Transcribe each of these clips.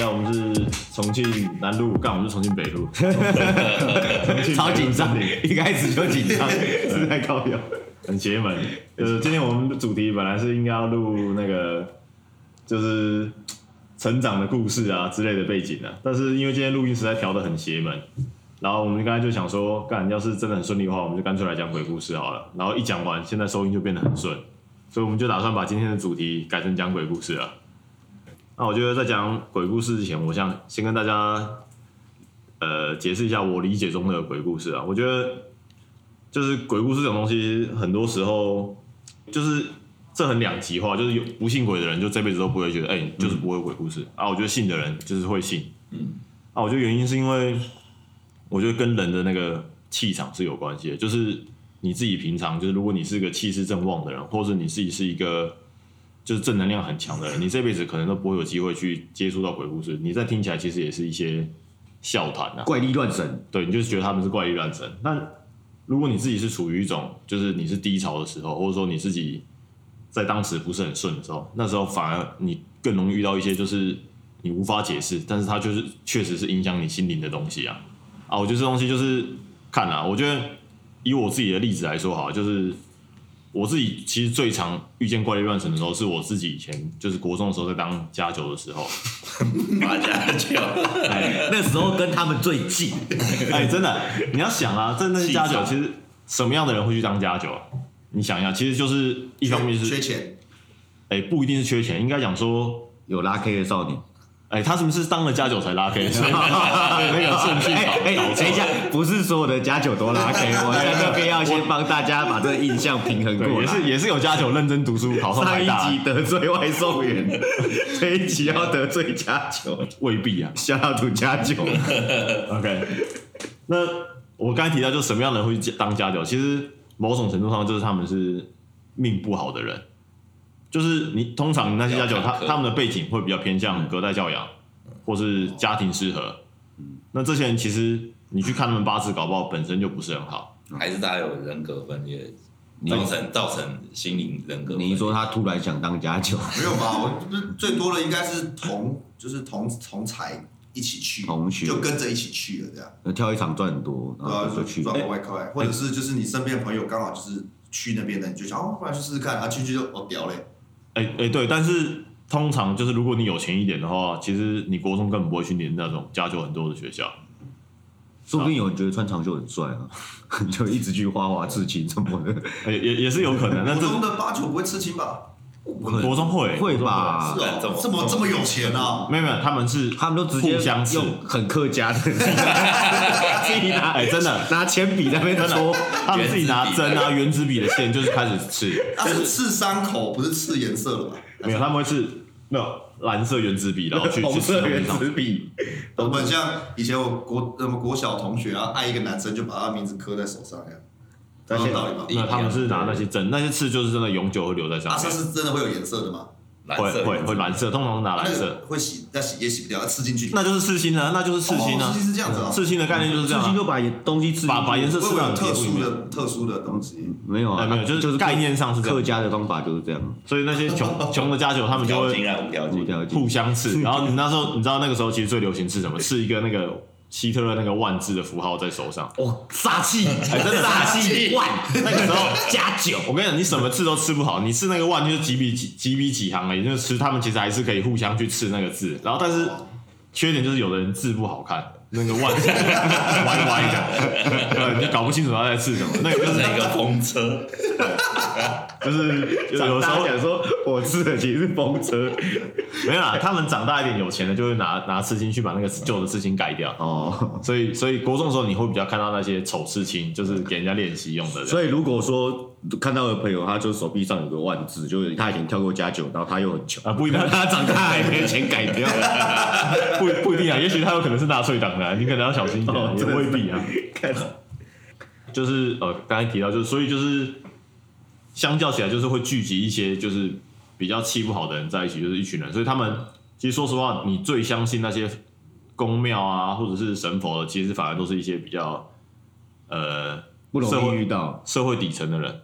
家好，我们是重庆南路，干，我们是重庆北路，超紧张，一开始就紧张，是在高调，很邪门。呃，今天我们的主题本来是应该要录那个，就是成长的故事啊之类的背景啊，但是因为今天录音实在调的很邪门，然后我们刚才就想说，干，要是真的很顺利的话，我们就干脆来讲鬼故事好了。然后一讲完，现在收音就变得很顺，所以我们就打算把今天的主题改成讲鬼故事了。那我觉得在讲鬼故事之前，我想先跟大家，呃，解释一下我理解中的鬼故事啊。我觉得就是鬼故事这种东西，很多时候就是这很两极化，就是有不信鬼的人，就这辈子都不会觉得，哎、欸，就是不会有鬼故事、嗯、啊。我觉得信的人就是会信，嗯，啊，我觉得原因是因为我觉得跟人的那个气场是有关系的，就是你自己平常，就是如果你是个气势正旺的人，或者你自己是一个。就是正能量很强的人，你这辈子可能都不会有机会去接触到鬼故事。你再听起来，其实也是一些笑谈啊，怪力乱神。对，你就是觉得他们是怪力乱神。那如果你自己是处于一种，就是你是低潮的时候，或者说你自己在当时不是很顺的时候，那时候反而你更容易遇到一些就是你无法解释，但是它就是确实是影响你心灵的东西啊。啊，我觉得这东西就是看啊，我觉得以我自己的例子来说，哈，就是。我自己其实最常遇见怪力乱神的时候，是我自己以前就是国中的时候，在当家酒的时候，当 家酒，哎，那时候跟他们最近，哎，真的，你要想啊，在那些家酒，其实什么样的人会去当家酒？你想一下，其实就是一方面是缺钱，哎，不一定是缺钱，应该讲说有拉 K 的少年。哎，他是不是当了家酒才拉以那个顺序搞哎，等一下，不是所有的家酒都拉 K，我在这边要先帮大家把这个印象平衡过来。也是也是有家酒认真读书考上台大。上一集得罪外送员，这一集要得罪家酒，未必啊。下要读家酒，OK。那我刚才提到，就什么样的人会去当家酒？其实某种程度上，就是他们是命不好的人。就是你通常那些家酒，他他们的背景会比较偏向隔代教养，或是家庭失和。那这些人其实你去看他们八字，搞不好本身就不是很好，还是大家有人格分裂，造成造成心灵人格。你说他突然想当家酒，没有吧？我最多的应该是同就是同同才一起去，同学就跟着一起去了这样。那跳一场赚很多，然后就去赚外快，或者是就是你身边的朋友刚好就是去那边的，你就想哦，不然去试试看，啊去去就哦屌嘞。哎、欸、哎、欸，对，但是通常就是如果你有钱一点的话，其实你国中根本不会去念那种家教很多的学校。说不定有人觉得穿长袖很帅啊，就一直去花花刺青什么的，也也也是有可能。那中的八九不会刺青吧？国中会会吧？是哦，这么这么有钱呢？没有没有，他们是他们都直接互相用很客家的，自己拿哎，真的拿铅笔在那边戳，他们自己拿针啊原子笔的线，就是开始刺，那 是刺伤口，不是刺颜色了吧？没有，他们会刺没有蓝色原子笔，然后去红色原子笔。我们像以前我国什么国小同学啊，爱一个男生就把他名字刻在手上呀。那些道理吗？那他们是拿那些针，那些刺就是真的永久会留在上面。啊，是真的会有颜色的吗？会会会蓝色，通常拿蓝色。会洗，要洗也洗不掉，要刺进去。那就是刺青啊，那就是刺青啊。刺青是这样子啊。刺青的概念就是这样。刺青就把东西刺，把把颜色刺到特殊的特殊的东西。没有啊，没有，就是就是概念上是客家的方法就是这样。所以那些穷 穷的家酒，他们就会互相刺。然后你那时候，你知道那个时候其实最流行刺什么？刺一个那个。希特勒那个万字的符号在手上，哦，杀气，哎，真的 杀气万。那个时候加九，我跟你讲，你什么字都吃不好，你吃那个万就是几笔几几笔几行而已，就是吃他们其实还是可以互相去吃那个字，然后但是缺点就是有的人字不好看。那个万歪歪的，对，你搞不清楚他在吃什么。那个就是一个风车，就是有时候讲说我吃的其实是风车，没有啦。他们长大一点有钱了，就会拿拿刺青去把那个旧的刺青改掉。哦，所以所以国中的时候你会比较看到那些丑刺青，就是给人家练习用的。所以如果说。看到的朋友，他就手臂上有个万字，就是他以前跳过加九，然后他又很穷啊，不一定，他长大还没钱改掉，不不一定啊，也许他有可能是纳粹党的，你可能要小心一点，哦、也未必啊。就是呃，刚才提到，就是所以就是相较起来，就是会聚集一些就是比较气不好的人在一起，就是一群人，所以他们其实说实话，你最相信那些宫庙啊，或者是神佛的，其实反而都是一些比较呃。不容易遇到社会底层的人，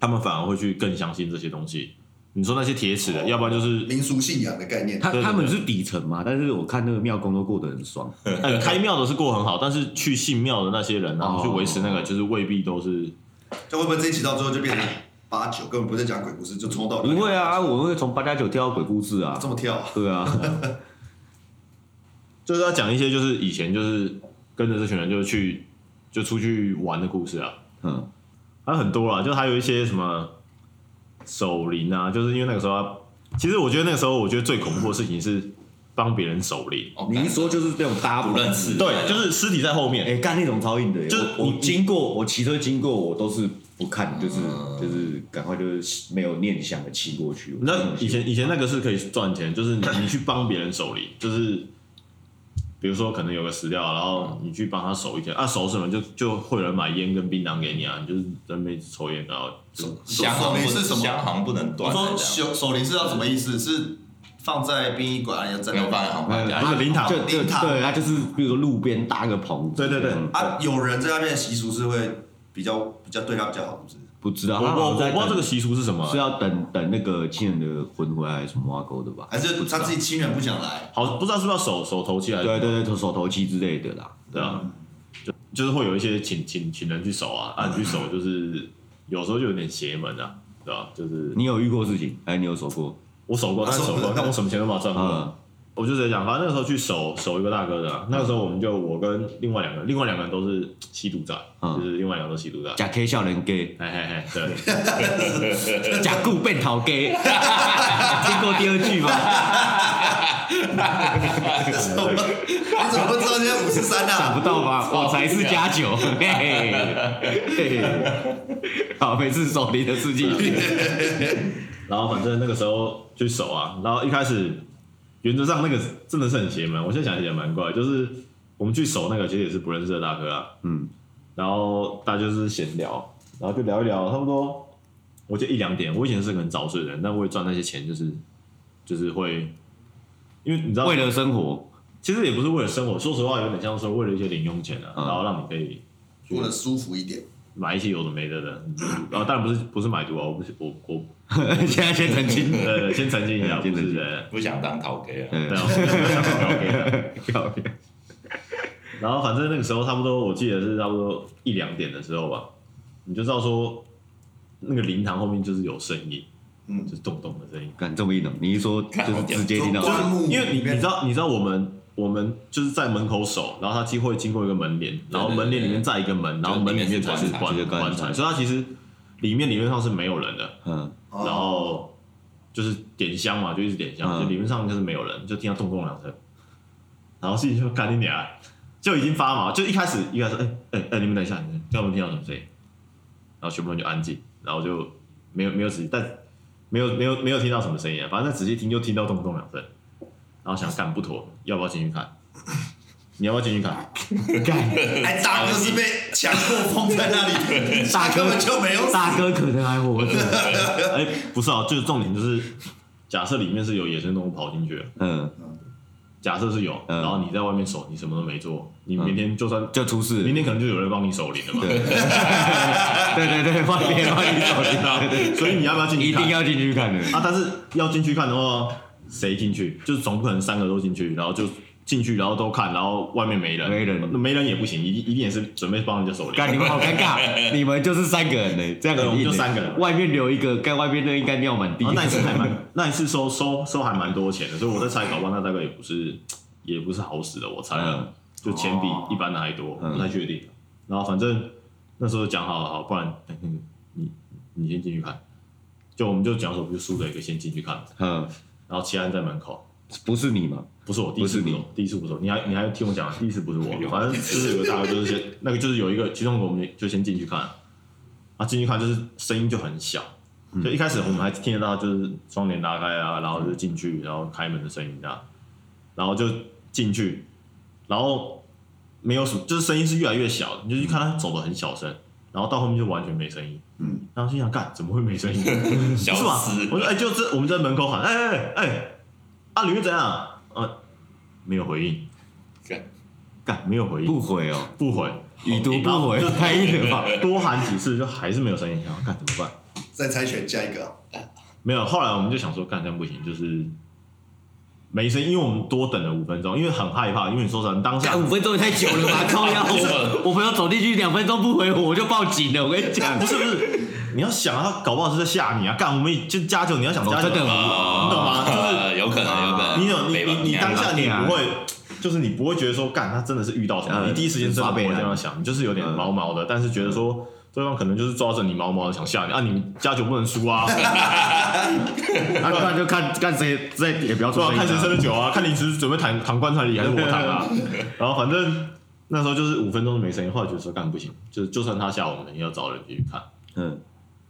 他们反而会去更相信这些东西。你说那些铁齿的，要不然就是民俗信仰的概念。他对对他们是底层嘛，但是我看那个庙公都过得很爽。呃 开庙的是过很好，但是去信庙的那些人啊，哦去维持那个，就是未必都是。就会不会这一集到最后就变成八九，根本不是在讲鬼故事，就冲到不会啊，我会从八加九跳到鬼故事啊这。么跳。对啊，就是要讲一些就是以前就是跟着这群人就去就出去玩的故事啊，嗯，还有很多啦，就还有一些什么守灵啊，就是因为那个时候要，其实我觉得那个时候我觉得最恐怖的事情是帮别人守灵，哦你一说就是那种搭不认识。对，就是尸体在后面，哎，干那种超硬的耶，就是我我你经过，我骑车经过，我都是不看，就是嗯。就是赶快就是没有念想的骑过去。你知道以前以前那个是可以赚钱，就是你你去帮别人守灵，就是比如说可能有个死掉，然后你去帮他守一天，啊守什么？就就会有人买烟跟槟榔给你啊，你就是在那边抽烟，然后就香好像不是什么香行不能我断。说守守灵是要什么意思？是放在殡仪馆，要站没有放在旁呃航班家那个灵堂？就就灵堂。对，他就是比如说路边搭个棚子，对对对。嗯啊，有人在那边习俗是会比较比较对他比较好，是不是？不知道，我我不知道这个习俗是什么啊是，要等等那个亲人的魂回来，还是什么挖沟的吧？还是他自己亲人不想来？好不知道是不是要守守头七还是对对对，手头七之类的啦。对啊，就就是会有一些请请请人去守啊，啊去守就是有时候就有点邪门啊，对吧、就是你有遇过事情？哎，你有守过？我守过，但是守过，但我什么钱都没有赚过。嗯，我就直接讲，反正那个时候去守守一个大哥的、啊，那个时候我们就我跟另外两个，另外两个人都是吸毒仔，嗯就是另外两个都是吸毒仔。假 K 笑人 gay，嘿嘿嘿，对，假固变头 gay，听过第二句吗？你怎么不知道今天五十三想不啊？到吧？我才是加九，嘿嘿嘿嘿。好，每次守灵的事情，然后反正那个时候去守啊，然后一开始原则上那个真的是很邪门，我现在想起来蛮怪，就是我们去守那个其实也是不认识的大哥啊，嗯，然后大家就是闲聊，然后就聊一聊，差不多我记得一两点。我以前是个很早睡的人，但为了赚那些钱，就是就是会，因为你知道，为了生活，其实也不是为了生活，说实话有点像说为了一些零用钱啊，嗯然后让你可以过得舒服一点。买一些有的没的的，然后当然不是不是买毒啊，我不是我我，现在先澄清。对 对，先澄清一下，不 先澄清。是的，不想当逃 K 啊，嗯。对啊，我没有想到 OK 的。然后反正那个时候差不多，我记得是差不多一两点的时候吧，你就知道说那个灵堂后面就是有声音，嗯。就是咚咚的声音，敢这么硬哦？你一说就是直接听到就，棺木因为你你知道你知道我们我们就是在门口守，然后它机会经过一个门帘，然后门帘里面再一个门，然后门里面才是棺就是棺棺材，所以它其实里面理论上是没有人的，嗯，哦然后就是点香嘛，就一直点香，嗯就理论上就是没有人，就听到咚咚两声，然后自己就赶紧点啊，就已经发毛，就一开始一开始，哎哎哎，你们等一下，你们听到什么声音？然后全部人就安静，然后就没有没有仔细，但没有没有没有听到什么声音啊，反正仔细听就听到咚咚两声，然后想干不妥，要不要进去看？你要不要进去看？哎，大哥是被强迫封在那里，大哥根本就没有死。大哥可能还活着，哎，不是啊，就是重点就是，假设里面是有野生动物跑进去了。嗯，假设是有，嗯然后你在外面守，你什么都没做，你明天就算就出事明。天可能就有人帮你守灵了嘛。对对对对，外面外面手机，对所以你要不要进去看？一定要进去看的。啊！但是要进去看的话，谁进去？就是总不可能三个都进去，然后就进去，然后都看，然后外面没人，没人。那没人也不行，一定一定也是准备帮人家守灵。干你们好尴尬，你们就是三个人呢，这样对我们就三个人。外面留一个，跟外面那应该尿满地。那一次还蛮，那一次收收收还蛮多钱的，所以我在猜，搞不好那大概也不是也不是好使的，我猜啊，嗯。就钱比一般的还多，嗯。不太确定。然后反正那时候讲好了，好，不然你你先进去看，就我们就讲说，不就输了一个先进去看，嗯，然后其他人在门口。不是你吗？不是我，第一次不是你我，第一次不是我，你还你还听我讲，第一次不是我，反正就是有个大哥就是先 那个就是有一个，其中我们就先进去看，啊进去看就是声音就很小，就一开始我们还听得到就是窗帘拉开啊，然后就进去，然后开门的声音这样，然后就进去，然后没有什么，就是声音是越来越小的，你就去看他走的很小声，然后到后面就完全没声音，嗯，然后心想干怎么会没声音？是吧？我说哎、就这我们在门口喊哎哎哎，啊里面怎样？啊，没有回应，干干没有回应，不回哦，不回，已读不回太硬了吧？多喊几次就还是没有声音，想要干怎么办？再猜拳加一个啊，没有，后来我们就想说，干这样不行，就是没声音，因为我们多等了五分钟，因为很害怕，因为你说实话，当下五分钟也太久了吧？靠腰，我朋友走进去两分钟不回我，我就报警了。我跟你讲，不是不是，你要想啊，他搞不好是在吓你啊！干，我们就加酒，你要想加酒，真的你懂吗？就是 有可能，有可能。你有你你你当下你不会，就是你不会觉得说，干他真的是遇到什么？你第一时间真的不会这样想，你就是有点毛毛的，但是觉得说。对方可能就是抓着你毛毛的想吓你啊！你加酒不能输啊！那不然就看看谁在也不要输，看谁生的酒啊！看你只是准备躺躺棺材里还是我躺啊？然后反正那时候就是五分钟都没声音，后来觉得说干不行，就就算他吓我们，也要找人进去看。嗯，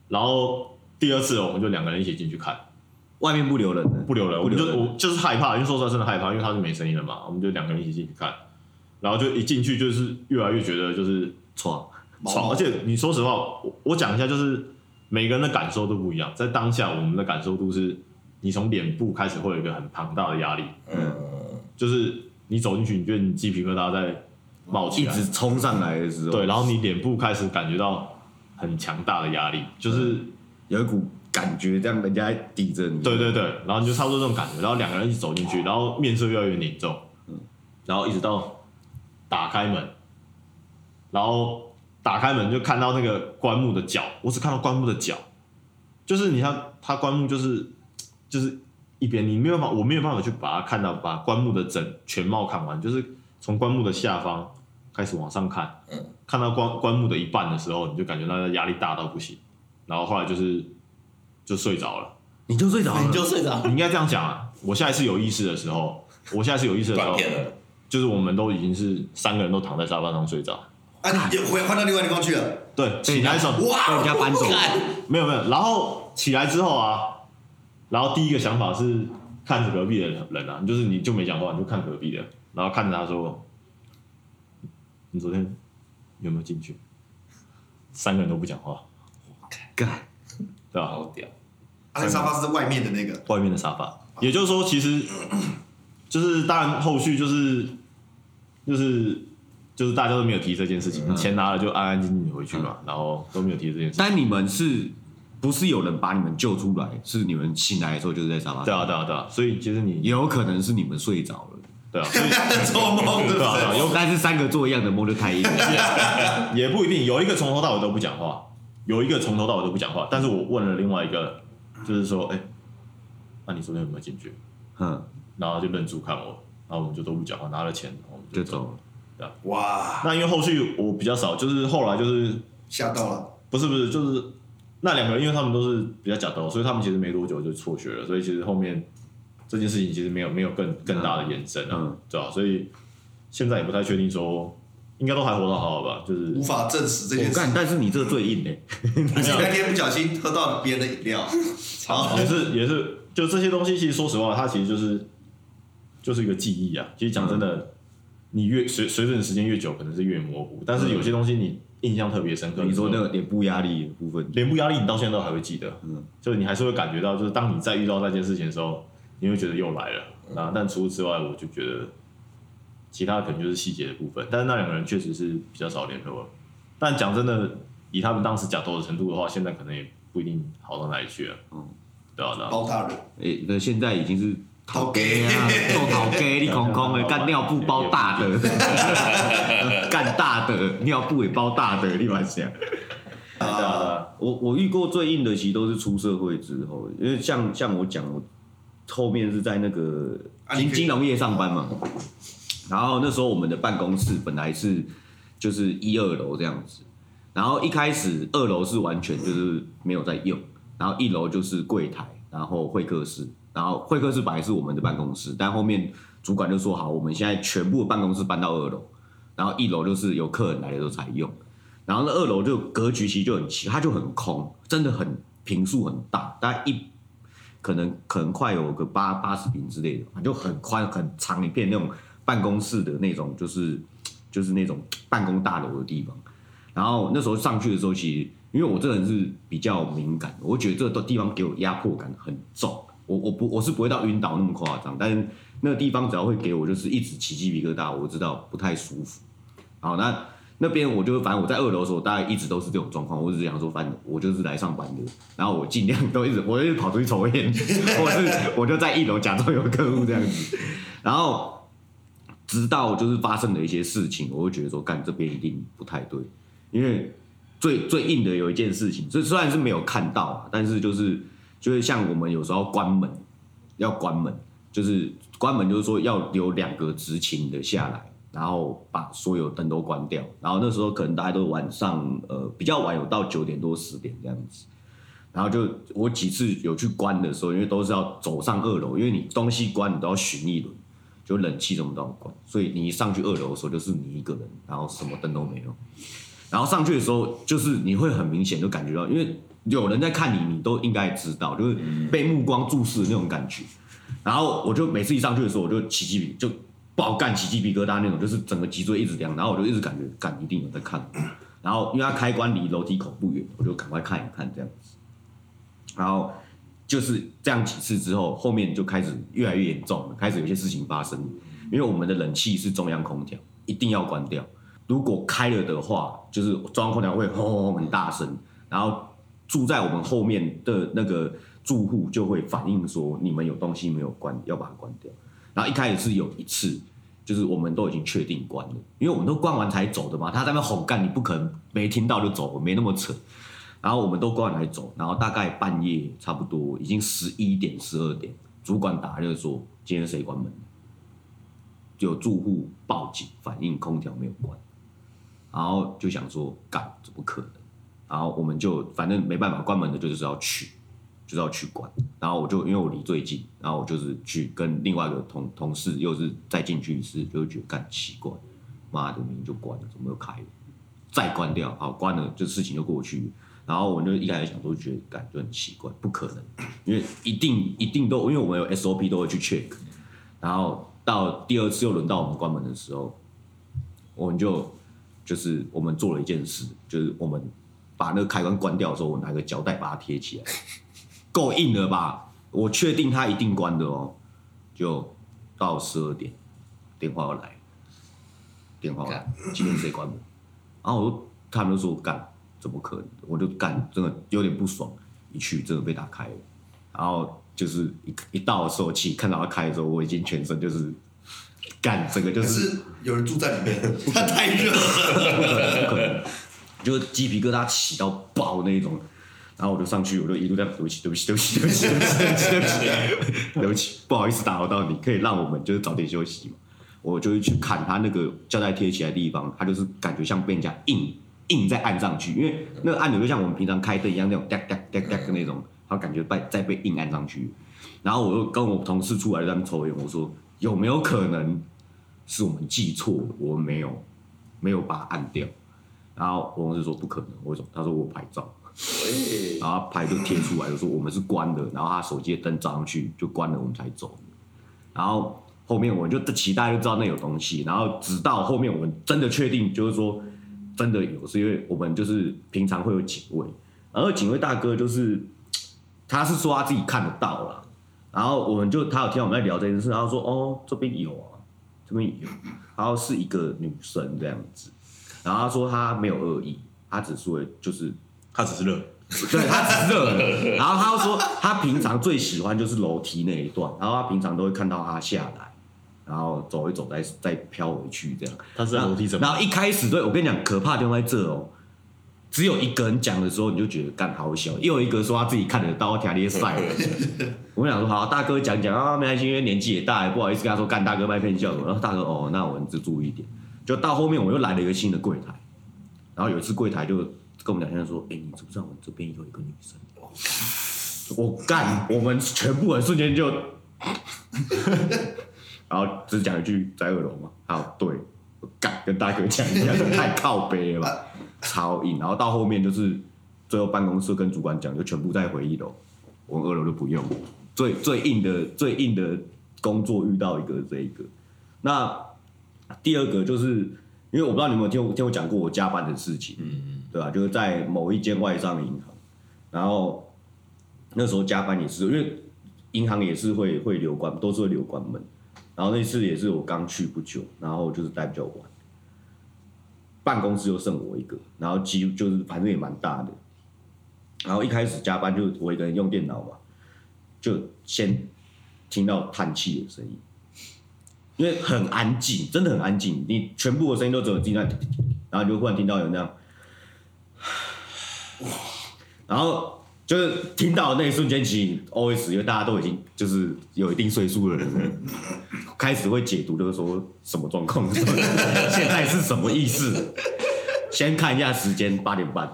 然后第二次我们就两个人一起进去看，外面不留人，不留人，我们就我就是害怕，因为说实话真的害怕，因为他是没声音了嘛，我们就两个人一起进去看，然后就一进去就是越来越觉得就是错。而且你说实话，我我讲一下，就是每个人的感受都不一样。在当下，我们的感受都是，你从脸部开始会有一个很庞大的压力，嗯，就是你走进去，你觉得你鸡皮疙瘩在冒起来，一直冲上来的时候，对，然后你脸部开始感觉到很强大的压力，就是有一股感觉，这样人家抵着你，对对对，然后你就差不多这种感觉，然后两个人一起走进去，然后面色越来越凝重，嗯，然后一直到打开门，然后。打开门就看到那个棺木的脚，我只看到棺木的脚，就是你看他棺木就是就是一边，你没有办法，我没有办法去把它看到，把棺木的整全貌看完，就是从棺木的下方开始往上看，嗯，看到棺棺木的一半的时候，你就感觉到压力大到不行，然后后来就是就睡着了，你就睡着了，你就睡着，你应该这样讲啊，我下一次有意识的时候，我下一次有意识的时候，就是我们都已经是三个人都躺在沙发上睡着。啊！你回换到另外地方去了。对，起来的时候哇，被人家搬走。没有没有，然后起来之后啊，然后第一个想法是看着隔壁的人啊，就是你就没讲话，你就看隔壁的，然后看着他说：“你昨天有没有进去？”三个人都不讲话。干，对吧？好屌。那沙发是外面的那个，外面的沙发。也就是说，其实就是当然后续就是就是。就是大家都没有提这件事情，钱拿了就安安静静的回去嘛，然后都没有提这件事。但你们是不是有人把你们救出来？是你们醒来的时候就是在沙发上？对啊，对啊，对啊。所以其实你也有可能是你们睡着了，对啊。做梦对啊，有但是三个做一样的梦就太硬了，也不一定。有一个从头到尾都不讲话，有一个从头到尾都不讲话。但是我问了另外一个，就是说，哎，那你昨天有没有进去？嗯，然后就愣住看我，然后我们就都不讲话，拿了钱，我们就走了。哇，那因为后续我比较少，就是后来就是吓到了，不是不是，就是那两个人，因为他们都是比较假的，所以他们其实没多久就辍学了，所以其实后面这件事情其实没有没有更更大的延伸啊，嗯、对吧？所以现在也不太确定说，应该都还活得好好吧，就是无法证实这件事。但是你这个最硬嘞，你那天不小心喝到别人的饮料，好也是也是，就这些东西，其实说实话，它其实就是就是一个记忆啊。其实讲真的。嗯你越随随着你时间越久，可能是越模糊。但是有些东西你印象特别深刻。你说那个脸部压力的部分，脸部压力你到现在都还会记得。嗯，就是你还是会感觉到，就是当你再遇到那件事情的时候，你会觉得又来了。啊，但除此之外，我就觉得其他可能就是细节的部分。但是那两个人确实是比较少联络。但讲真的，以他们当时假斗的程度的话，现在可能也不一定好到哪里去了。嗯，对啊，那包大人，哎，那现在已经是。头家啊，做头家，你空空的，干尿布包大的，干大的尿布也包大的，你蛮想。啊，我我遇过最硬的，其实都是出社会之后，因为像像我讲，我后面是在那个金金融业上班嘛，然后那时候我们的办公室本来是就是一二楼这样子，然后一开始二楼是完全就是没有在用，然后一楼就是柜台，然后会客室。然后会客室本来是我们的办公室，但后面主管就说好，我们现在全部的办公室搬到二楼，然后一楼就是有客人来的时候才用。然后那二楼就格局其实就很奇，它就很空，真的很坪数很大，大概一可能可能快有个八八十坪之类的，就很宽很长一片那种办公室的那种，就是就是那种办公大楼的地方。然后那时候上去的时候，其实因为我这人是比较敏感，我觉得这个地方给我压迫感很重。我我不我是不会到晕倒那么夸张，但是那个地方只要会给我就是一直起鸡皮疙瘩，我知道不太舒服。好，那那边我就反正我在二楼的时候，大概一直都是这种状况。我只是想说，反正我就是来上班的，然后我尽量都一直，我就跑出去抽烟，或是 我就在一楼假装有客户这样子。然后直到就是发生了一些事情，我会觉得说，干这边一定不太对，因为最最硬的有一件事情，这虽然是没有看到，但是就是就是像我们有时候关门要关门，就是关门就是说要留两个执勤的下来。然后把所有灯都关掉，然后那时候可能大家都晚上，呃，比较晚，有到九点多十点这样子。然后就我几次有去关的时候，因为都是要走上二楼，因为你东西关你都要巡一轮，就冷气什么都要关，所以你一上去二楼的时候就是你一个人，然后什么灯都没有。然后上去的时候，就是你会很明显就感觉到，因为有人在看你，你都应该知道，就是被目光注视的那种感觉。然后我就每次一上去的时候，我就起鸡皮就。爆干，起鸡皮疙瘩那种，就是整个脊椎一直凉，然后我就一直感觉干一定有在看，然后因为它开关离楼梯口不远，我就赶快看一看这样子，然后就是这样几次之后，后面就开始越来越严重了，开始有些事情发生，因为我们的冷气是中央空调，一定要关掉，如果开了的话，就是中央空调会轰轰很大声，然后住在我们后面的那个住户就会反映说你们有东西没有关，要把它关掉。然后一开始是有一次，就是我们都已经确定关了，因为我们都关完才走的嘛。他在那吼干，你不可能没听到就走，没那么扯。然后我们都过来走，然后大概半夜差不多已经十一点、十二点，主管打就说今天谁关门？就有住户报警反映空调没有关，然后就想说干，怎么可能？然后我们就反正没办法，关门的就是要去。就是要去关，然后我就因为我离最近，然后我就是去跟另外一个同同事，又是再进去一次，就觉得干奇怪，妈的，明明就关了，怎么又开了？再关掉，好关了，这事情就过去。然后我们就一开始想说，觉得感就很奇怪，不可能，因为一定一定都，因为我们有 SOP 都会去 check。然后到第二次又轮到我们关门的时候，我们就就是我们做了一件事，就是我们把那个开关关掉的时候，我拿个胶带把它贴起来。够硬了吧？我确定它一定关的哦。就到十二点，电话要来，电话要来，今天谁关门？然后我就他们就说干，怎么可能？我就感，真的有点不爽，一去真的被打开了，然后就是一一到的时候，其看到他开的时候，我已经全身就是干，整个就是,是有人住在里面，他太热了，就鸡皮疙瘩起到爆那一种，然后我就上去，我就一路在对不起，对不起，对不起，对不起，对不起，对不起，不好意思打扰到你，可以让我们就是早点休息嘛。我就去砍他那个胶带贴起来的地方，他就是感觉像被人家硬硬在按上去，因为那个按钮就像我们平常开灯一样那种哒哒哒哒的那种，他感觉被再被硬按上去。然后我就跟我同事出来在那边抽烟，我说有没有可能是我们记错，我们没有没有把它按掉。然后我同事说不可能，为什么？他说我拍照。然后牌就贴出来，就说我们是关的，然后他手机的灯照上去就关了，我们才走。然后后面我们就期待就知道那有东西，然后直到后面我们真的确定就是说真的有，是因为我们就是平常会有警卫，然后警卫大哥就是他是说他自己看得到了，然后我们就他有听我们在聊这件事，然后说哦这边有啊，这边有，然后是一个女生这样子，然后他说他没有恶意，他只是会就是。他只是热，对，他只是热。然后他又说，他平常最喜欢就是楼梯那一段，然后他平常都会看到他下来，然后走一走再再飘回去这样。他是在楼梯怎么？然后一开始对我跟你讲，可怕的地方在这哦，只有一个人讲的时候，你就觉得干好小；又有一个说他自己看得到，条列赛。我跟你讲说，好，大哥讲讲啊，没关系，因为年纪也大，也不好意思跟他说干大哥卖骗笑什么。然后大哥哦，那我们就注意一点。就到后面我又来了一个新的柜台，然后有一次柜台就。跟我们讲现在说，哎、欸，你知不知道我们这边有一个女生？我干，我们全部人瞬间就，然后只讲一句在二楼嘛，好，对，我干，跟大哥讲一下，太靠背了吧，超硬。然后到后面就是最后办公室跟主管讲，就全部在回一楼，我们二楼就不用。最最硬的最硬的工作遇到一个这一个，那第二个就是因为我不知道你们有听我听我讲过我加班的事情，嗯。对吧？就是在某一间外商银行，然后那时候加班也是，因为银行也是会会留关，都是会留关门。然后那次也是我刚去不久，然后就是待比较晚。办公室就剩我一个，然后几乎就是反正也蛮大的，然后一开始加班就我一个人用电脑嘛，就先听到叹气的声音，因为很安静，真的很安静，你全部的声音都只有自己在，然后就忽然听到有那样，然后。就是听到那一瞬间，其实 OS 因为大家都已经就是有一定岁数的人，开始会解读，就是说什么状况，现在是什么意思？先看一下时间，八点半，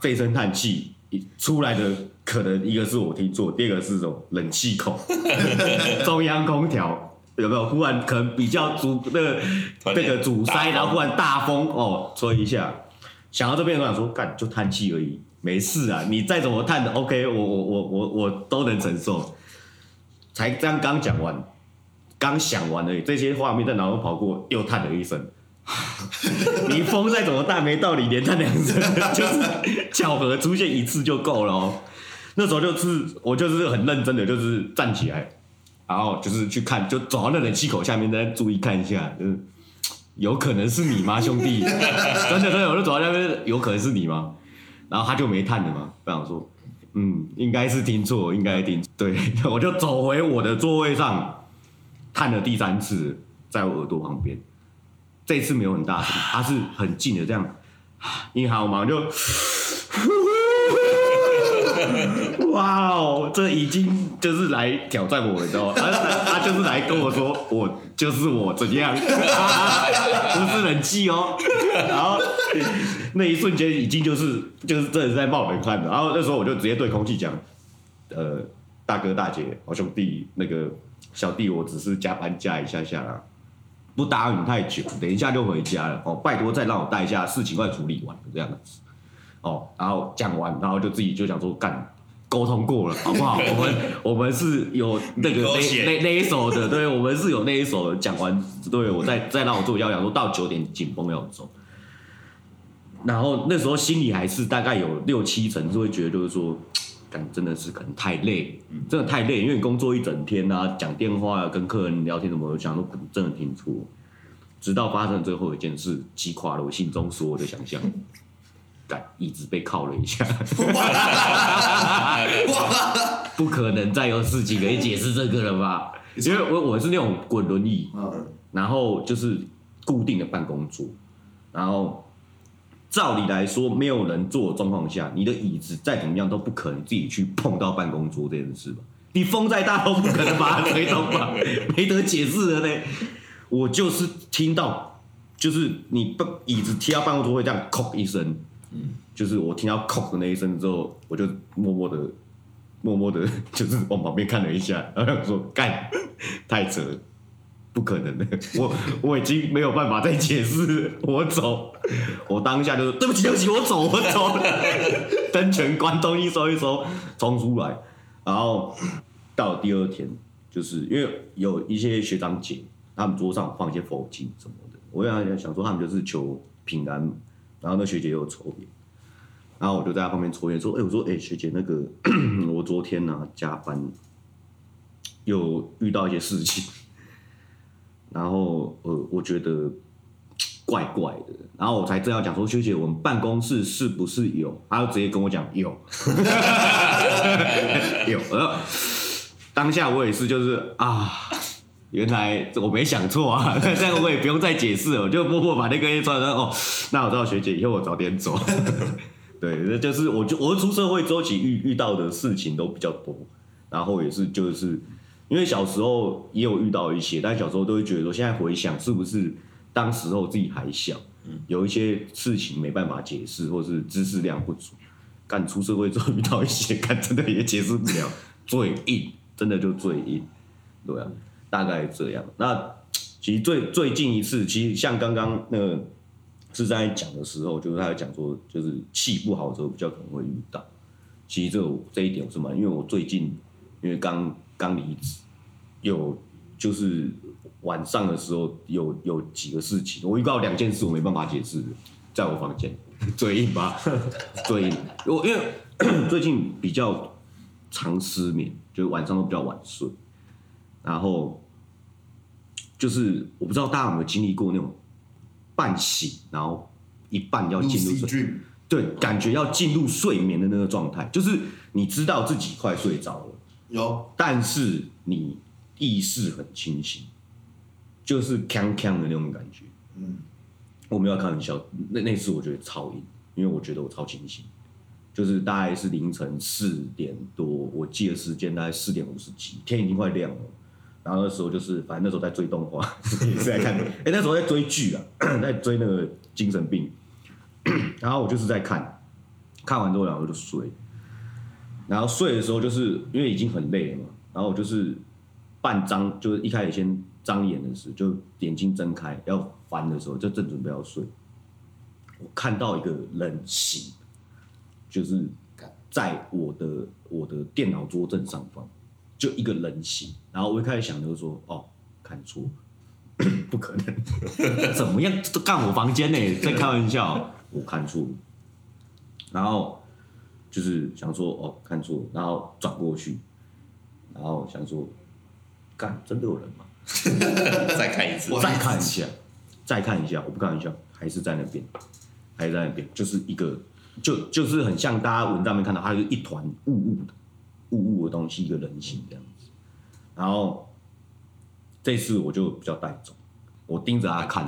这声叹气出来的，可能一个是我听错，第二个是这种冷气孔，中央空调有没有？忽然可能比较阻那个那个阻塞，然后忽然大风哦吹一下，想到这边我想说，干就叹气而已。没事啊，你再怎么叹的，OK，我我我我我都能承受。才刚刚讲完，刚想完而已，这些画面在脑中跑过，又叹了一声。你风再怎么大，没道理连叹两声，就是巧合出现一次就够了哦。那时候就是我就是很认真的，就是站起来，然后就是去看，就走到那冷气口下面，再注意看一下，就是有可能是你吗，兄弟？真的真的，我就走到那边，有可能是你吗？然后他就没探了嘛，我想说，嗯，应该是听错，应该听错，对，我就走回我的座位上，探了第三次，在我耳朵旁边，这次没有很大声，他是很近的这样，你好嘛，就。哇哦，这已经就是来挑战我了，你知道吗？他他就是来跟我说，我就是我怎样，不是冷气哦。然后 那一瞬间已经就是就是真的在冒冷汗了。然后那时候我就直接对空气讲，呃，大哥大姐，好兄弟，那个小弟，我只是加班加一下下啦，不打扰你太久，等一下就回家了哦。拜托再让我带一下，事情快处理完这样子。哦，然后讲完，然后就自己就想说干。沟通过了，好不好？我们我们是有那个那那一手的，对，我们是有那一手。讲完，对我再再让我做，要讲说到九点紧绷要走。然后那时候心里还是大概有六七成是会觉得，就是说，感真的是可能太累，真的太累，因为你工作一整天啊，讲电话啊，跟客人聊天什么，我想都真的挺错。直到发生最后一件事，击垮了我心中所有的想象。椅子被靠了一下，不可能再有事情可以解释这个了吧？因为我我是那种滚轮椅，然后就是固定的办公桌，然后照理来说，没有人坐的状况下，你的椅子再怎么样都不可能自己去碰到办公桌这件事吧？你风再大都不可能把它推动吧？没得解释了呢。我就是听到，就是你把椅子踢到办公桌会这样“哐”一声。就是我听到“叩”的那一声之后，我就默默的、默默的，就是往旁边看了一下，然后说：“干，太扯，不可能的，我我已经没有办法再解释，我走。”我当下就说：“对不起，对不起，我走，我走了。”灯全关，东西收一收，冲出来。然后到第二天，就是因为有一些学长姐，他们桌上放一些佛经什么的，我想想说，他们就是求平安。然后那学姐又抽烟，然后我就在她旁边抽烟，说：“哎、我说，哎、学姐，那个 我昨天呢、啊、加班，有遇到一些事情，然后呃，我觉得怪怪的。然后我才正要讲说，学姐，我们办公室是不是有？她就直接跟我讲有，有。然后当下我也是，就是啊。”原来我没想错啊，这样我也不用再解释了，我就默默把那个烟抽了。哦，那我知道学姐以后我早点走。对，那就是我就我出社会周期遇遇到的事情都比较多，然后也是就是因为小时候也有遇到一些，但小时候都会觉得说，现在回想是不是当时候自己还小，有一些事情没办法解释，或是知识量不足。干出社会之后遇到一些，干真的也解释不了，最硬，真的就最硬，对啊。大概这样。那其实最最近一次，其实像刚刚那个是在讲的时候，就是他在讲说，就是气不好的时候比较可能会遇到。其实这这一点我是蛮，因为我最近因为刚刚离职，有就是晚上的时候有有几个事情，我遇到两件事我没办法解释，在我房间嘴硬吧，嘴硬。我因为 最近比较常失眠，就是晚上都比较晚睡，然后。就是我不知道大家有没有经历过那种半醒，然后一半要进入睡，对，感觉要进入睡眠的那个状态，就是你知道自己快睡着了，有但是你意识很清醒，就是锵锵的那种感觉。嗯，我没有开玩笑，那那次我觉得超硬，因为我觉得我超清醒，就是大概是凌晨四点多，我记得时间大概四点五十几，天已经快亮了。然后那时候就是，反正那时候在追动画，也是在看，哎、欸，那时候在追剧啊，在追那个精神病。然后我就是在看，看完之后然后就睡。然后睡的时候就是因为已经很累了嘛，然后我就是半张，就是一开始先张眼的时候，就眼睛睁开要翻的时候，就正准备要睡，我看到一个人形，就是在我的我的电脑桌正上方，就一个人形。然后我一开始想就是说，哦，看错，不可能，怎么样都干我房间呢？在开玩笑，我看错，然后。就是想说哦，看错，然后转过去，然后想说，干，真的有人吗？再看一次，再看一下，再看一下，我不开玩笑，还是在那边，还是在那边，就是一个，就就是很像大家文章没看到，它是一团雾雾的雾雾的东西，一个人形这样子。然后这次我就比较带走，我盯着他看，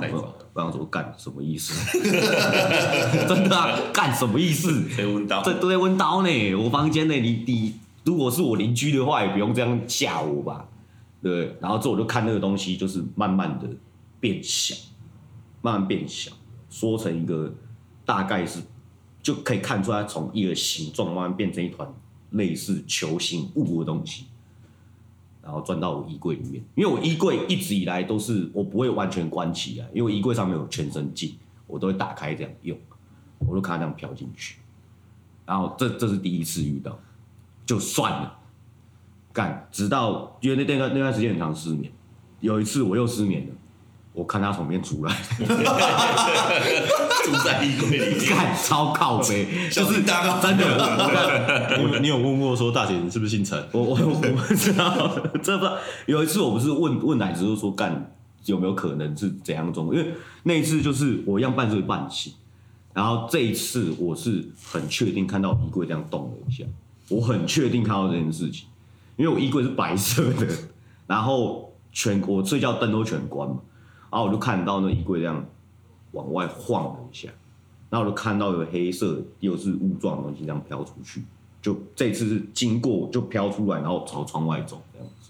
我想说干什么意思？真的啊，干什么意思？在温刀，这都在温刀呢。我房间呢，你你如果是我邻居的话，也不用这样吓我吧？对。然后之后我就看那个东西，就是慢慢的变小，慢慢变小，缩成一个大概是就可以看出来，从一个形状慢慢变成一团类似球形物的东西。然后钻到我衣柜里面，因为我衣柜一直以来都是我不会完全关起来，因为衣柜上面有全身镜，我都会打开这样用，我就看它这样飘进去。然后这这是第一次遇到，就算了，干，直到因为那那段那段时间很长失眠，有一次我又失眠了。我看他从里面出来，住在衣柜里面，干超靠北，就是真的。我你有问过说大姐你是不是姓陈？我我我不知道，这不知道。有一次我不是问问奶子，就说干有没有可能是怎样中？因为那一次就是我一样半睡半醒，然后这一次我是很确定看到衣柜这样动了一下，我很确定看到这件事情，因为我衣柜是白色的，然后全我睡觉灯都全关嘛。然后我就看到那衣柜这样往外晃了一下，然后我就看到有黑色又是雾状的东西这样飘出去，就这次是经过就飘出来，然后朝窗外走这样子，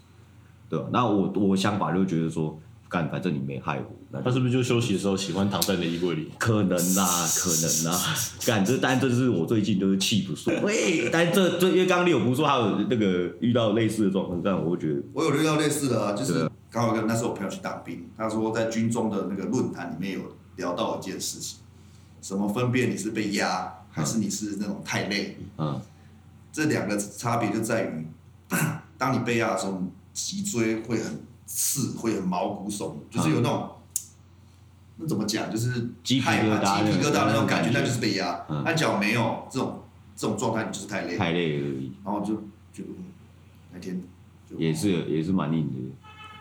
对吧？那我我想法就觉得说，干反正你没害我，那他是不是就休息的时候喜欢躺在你的衣柜里？可能啦，可能啦，干这但这是我最近就是气不顺，喂，但这这因为刚刚你有不是说还有那个遇到类似的状况，但我会觉得我有遇到类似的啊，就是。刚好跟那时候我朋友去当兵，他说在军中的那个论坛里面有聊到一件事情，什么分辨你是被压还是你是那种太累？嗯，这两个差别就在于，当你被压的时候，脊椎会很刺，会很毛骨悚，就是有那种，那怎么讲，就是鸡皮疙瘩、鸡皮疙瘩那种感觉，那就是被压。那脚没有这种这种状态，你就是太累，太累而已。然后就就那天也是也是蛮硬的。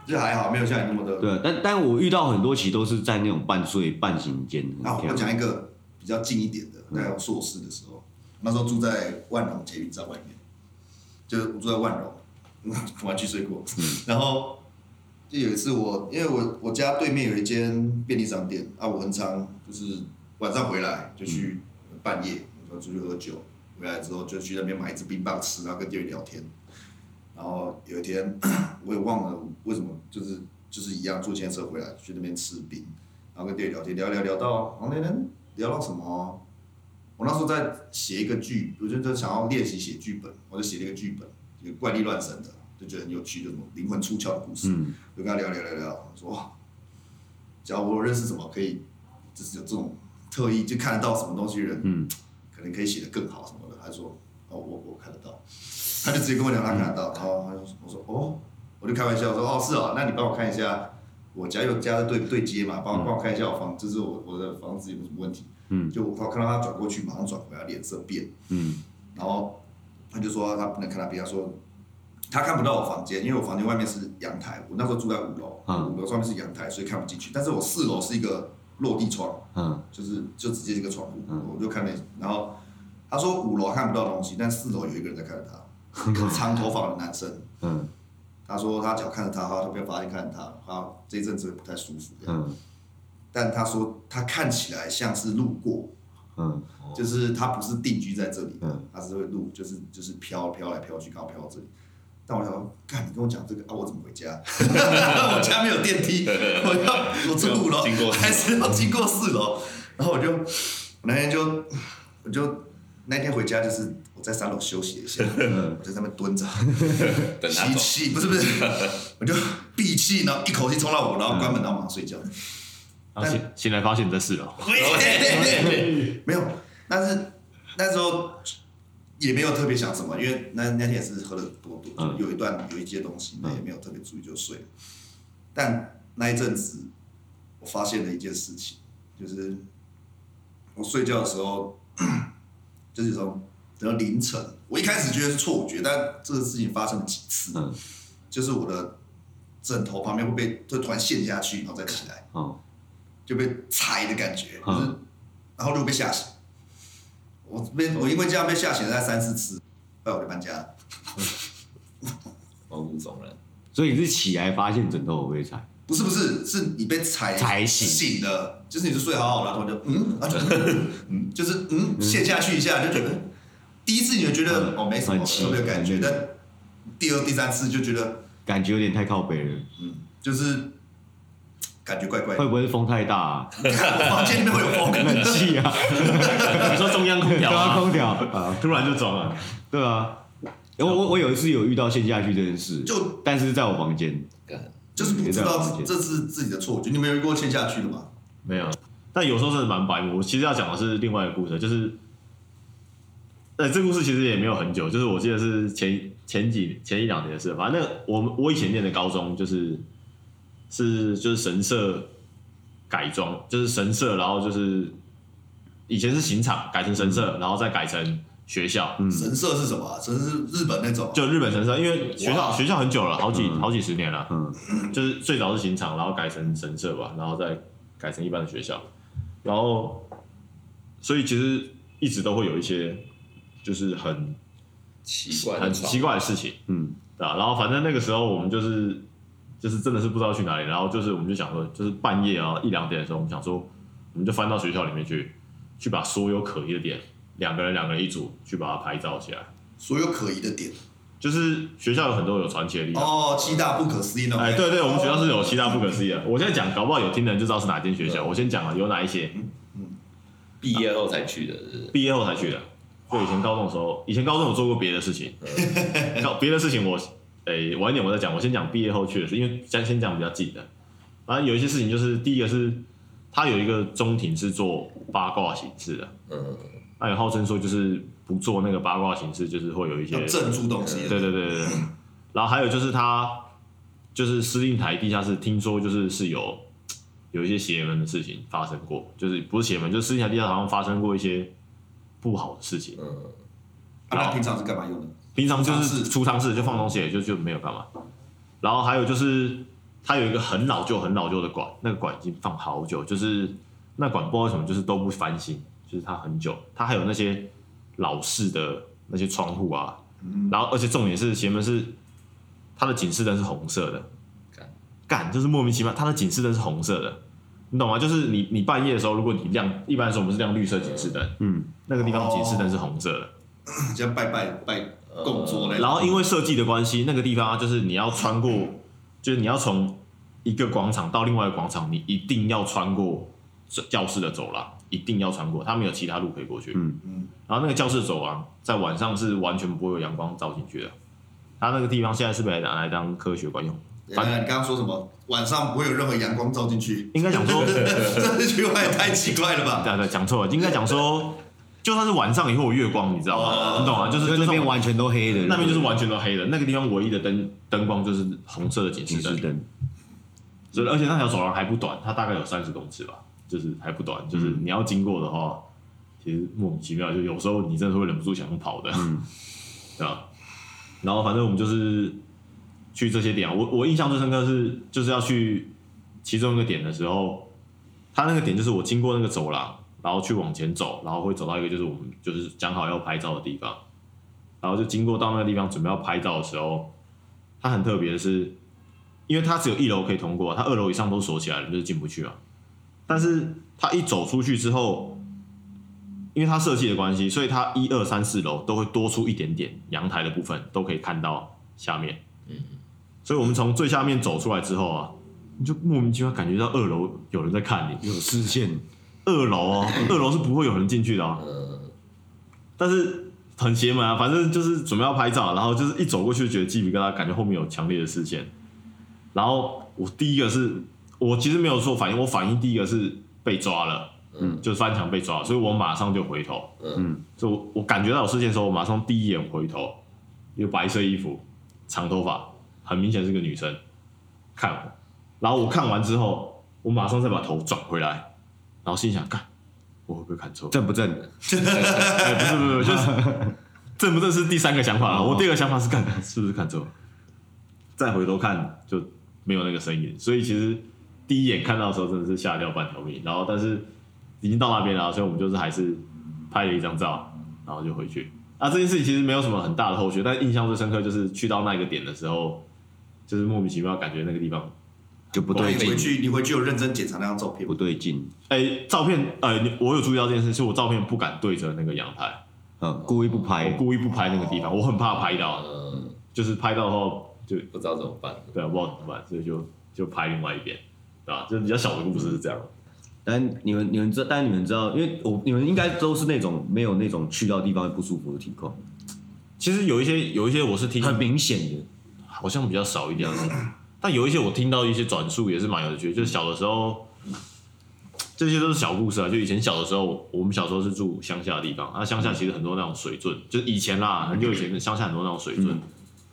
这还好，没有像你那么的。对，但但我遇到很多期都是在那种半睡半醒间。好，我讲一个比较近一点的，在我硕士的时候，那时候住在万荣捷运站外面，就是我住在万荣，我还去睡过。然后就有一次我，因为我我家对面有一间便利商店啊，我很常就是晚上回来就去半夜，我出去喝酒，回来之后就去那边买一支冰棒吃，然后跟店员聊天。然后有一天，我也忘了为什么，就是就是一样坐计程车回来，去那边吃冰，然后跟店员聊天，聊聊聊到，然后那天聊到什么？我那时候在写一个剧，我就想要练习写剧本，我就写了一个剧本，就怪力乱神的，就觉得很有趣，就什么灵魂出窍的故事，嗯、就跟他聊聊聊聊，说哇，只要我认识什么可以，就是有这种特意就看得到什么东西的人，嗯、可能可以写得更好什么的，他说哦，我我看得到。他就直接跟我讲，他看得到，然后他就我说哦，我就开玩笑说哦是哦，那你帮我看一下，我家有家的对对接嘛，帮我帮我看一下我房，就是我我的房子有没有什么问题？嗯，就我看到他转过去，马上转回来，脸色变，嗯，然后他就说他不能看他，比方说他看不到我房间，因为我房间外面是阳台，我那时候住在五楼，五楼上面是阳台，所以看不进去，但是我四楼是一个落地窗，嗯就是就直接一个窗户，嗯我就看那，然后他说五楼看不到东西，但四楼有一个人在看着他，一个长头发的男生。嗯他说他只要看着他，他就被发现看着他，他这一阵子会不太舒服。嗯但他说他看起来像是路过，嗯就是他不是定居在这里，嗯他是会路，就是就是飘飘来飘去，刚好飘到这里。但我想说，干你跟我讲这个啊，我怎么回家？我家没有电梯，我要我住五楼 还是要经过四楼？然后我就我那天就我就那天回家就是我在三楼休息一下，我在上面蹲着，吸。气不是不是，我就闭气，然后一口气冲到五楼，然后关门，然后马上睡觉。然后醒醒来发现你在四楼，没有，但是那时候也没有特别想什么，因为那那天也是喝了多多，嗯有一段有一些东西，那也没有特别注意就睡了。但那一阵子，我发现了一件事情，就是我睡觉的时候，就是从等到凌晨，我一开始觉得是错觉，但这个事情发生了几次，嗯就是我的枕头旁边会被就突然陷下去，然后再起来。哦就被踩的感觉，就嗯是，然后就被吓醒。我被我因为这样被吓醒了大概三四次，后来我就搬家了。毛骨悚然，所以你是起来发现枕头有被踩，不是不是，是你被踩踩醒。醒的，就是你就睡好好的，然后就 嗯，啊就嗯，就是嗯陷下去一下，就觉得第一次你就觉得嗯哦没什么特别感觉，嗯但第二第三次就觉得感觉有点太靠北了，嗯就是感觉怪怪的。会不会是风太大啊？你看我房间里面会有风，冷气啊，你说中央空调中央啊，空调啊，突然就装了，对啊。我我我有一次有遇到陷下去这件事，就但是在我房间，就是不知道这是自己的错觉。你没有遇过陷下去的吗？没有，但有时候真的蛮白目。我其实要讲的是另外一个故事，就是，呃，这故事其实也没有很久，就是我记得是前前几前一两年的事。反正那个我们我以前念的高中就是是就是神社改装，就是神社，然后就是以前是刑场改成神社，然后再改成学校，嗯。神社是什么、啊？神社是日本那种啊，就日本神社，因为学校哇。学校很久了，好几嗯。好几十年了。嗯。就是最早是刑场，然后改成神社吧，然后再改成一般的学校，然后所以其实一直都会有一些就是很奇怪的床很奇怪的事情，嗯。对啊，然后反正那个时候我们就是就是真的是不知道去哪里，然后就是我们就想说，就是半夜啊一两点的时候，我们想说，我们就翻到学校里面去，去把所有可疑的点，两个人两个人一组去把它拍照起来。所有可疑的点。就是学校有很多有传奇的地方，哦，七大不可思议那种。哎，对对，我们学校是有七大不可思议的。我现在讲，搞不好有听的人就知道是哪间学校。我先讲了有哪一些，毕业后才去的，是不是毕业后才去的。就以前高中的时候，以前高中有做过别的事情，高别的事情我，诶晚一点我再讲。我先讲毕业后去的事，因为先先讲比较近的。反正有一些事情，就是第一个是，他有一个中庭是做八卦形式的，嗯，那有号称说就是不做那个八卦形式，就是会有一些要镇住东西。对对对对对。然后还有就是他，就是司令台地下室，听说就是是有有一些邪门的事情发生过，就是不是邪门，就是司令台地下好像发生过一些不好的事情。嗯那平常是干嘛用的？平常就是储藏室就放东西，就就没有干嘛。然后还有就是它有一个很老旧、很老旧的管，那个管已经放好久，就是那管不知道为什么就是都不翻新，就是它很久。它还有那些老式的那些窗户啊，然后而且重点是前面是它的警示灯是红色的，干就是莫名其妙，它的警示灯是红色的，你懂吗？就是你你半夜的时候，如果你亮，一般来说我们是亮绿色警示灯，嗯那个地方警示灯是红色的。像拜拜拜供桌那种。然后因为设计的关系，那个地方啊就是你要穿过，就是你要从一个广场到另外一个广场，你一定要穿过教室的走廊，一定要穿过，它没有其他路可以过去。嗯嗯然后那个教室走廊在晚上是完全不会有阳光照进去的，它那个地方现在是被拿来当科学馆用。反正你刚刚说什么？晚上不会有任何阳光照进去？应该讲说，这句话也太奇怪了吧？对对，讲错了，应该讲说，就算是晚上也会有月光，你知道吗？哦你懂吗？就是就那边完完全都黑的，那边就是完全都黑的，那个地方唯一的灯灯光就是红色的警示灯。所以而且那条走廊还不短，它大概有三十公尺吧，就是还不短，就是你要经过的话，其实莫名其妙，就有时候你真的是会忍不住想要跑的，嗯 对吧？然后反正我们就是去这些点啊，我我印象最深刻是就是要去其中一个点的时候，它那个点就是我经过那个走廊，然后去往前走，然后会走到一个就是我们就是讲好要拍照的地方，然后就经过到那个地方准备要拍照的时候，它很特别的是，因为它只有一楼可以通过，它二楼以上都锁起来了，就是进不去啊。但是它一走出去之后，因为它设计的关系，所以它一二三四楼都会多出一点点阳台的部分，都可以看到下面。嗯，所以我们从最下面走出来之后啊，你就莫名其妙感觉到二楼有人在看你，有视线。二楼哦，二楼是不会有人进去的哦。但是很邪门啊，反正就是准备要拍照，然后就是一走过去就觉得鸡皮疙瘩，感觉后面有强烈的视线。然后我第一个是，我其实没有做反应，我反应第一个是被抓了，嗯，就是翻墙被抓了，所以我马上就回头，嗯，所以我我感觉到有视线的时候，我马上第一眼回头，有白色衣服，长头发，很明显是个女生，看我，然后我看完之后，我马上再把头转回来。然后心想，看我会不会看错？正不正？哎，不是不是，就是正不正是第三个想法。我第二个想法是看是不是看错？再回头看就没有那个声音。所以其实第一眼看到的时候真的是吓掉半条命。然后但是已经到那边了，所以我们就是还是拍了一张照，然后就回去。啊，这件事情其实没有什么很大的后续，但印象最深刻就是去到那个点的时候，就是莫名其妙感觉那个地方。就不对劲。你回去，你回去有认真检查那张照片？不对劲。哎、欸，照片，呃，我有注意到这件事，是我照片不敢对着那个阳台，嗯，故意不拍，我故意不拍那个地方，哦、我很怕拍到，嗯，就是拍到后就不知道怎么办，对啊，不知道怎么办，所以就就拍另外一边，对吧？就比较小的故事是这样。但你们你们知道，但你们知道，因为我你们应该都是那种没有那种去到地方会不舒服的情况。其实有一些有一些我是听很明显的，好像比较少一点。但有一些我听到一些转述也是蛮有趣，就是小的时候，这些都是小故事啊。就以前小的时候，我们小时候是住乡下的地方，啊，乡下其实很多那种水圳，就是以前啦，很久以前乡下很多那种水圳，嗯、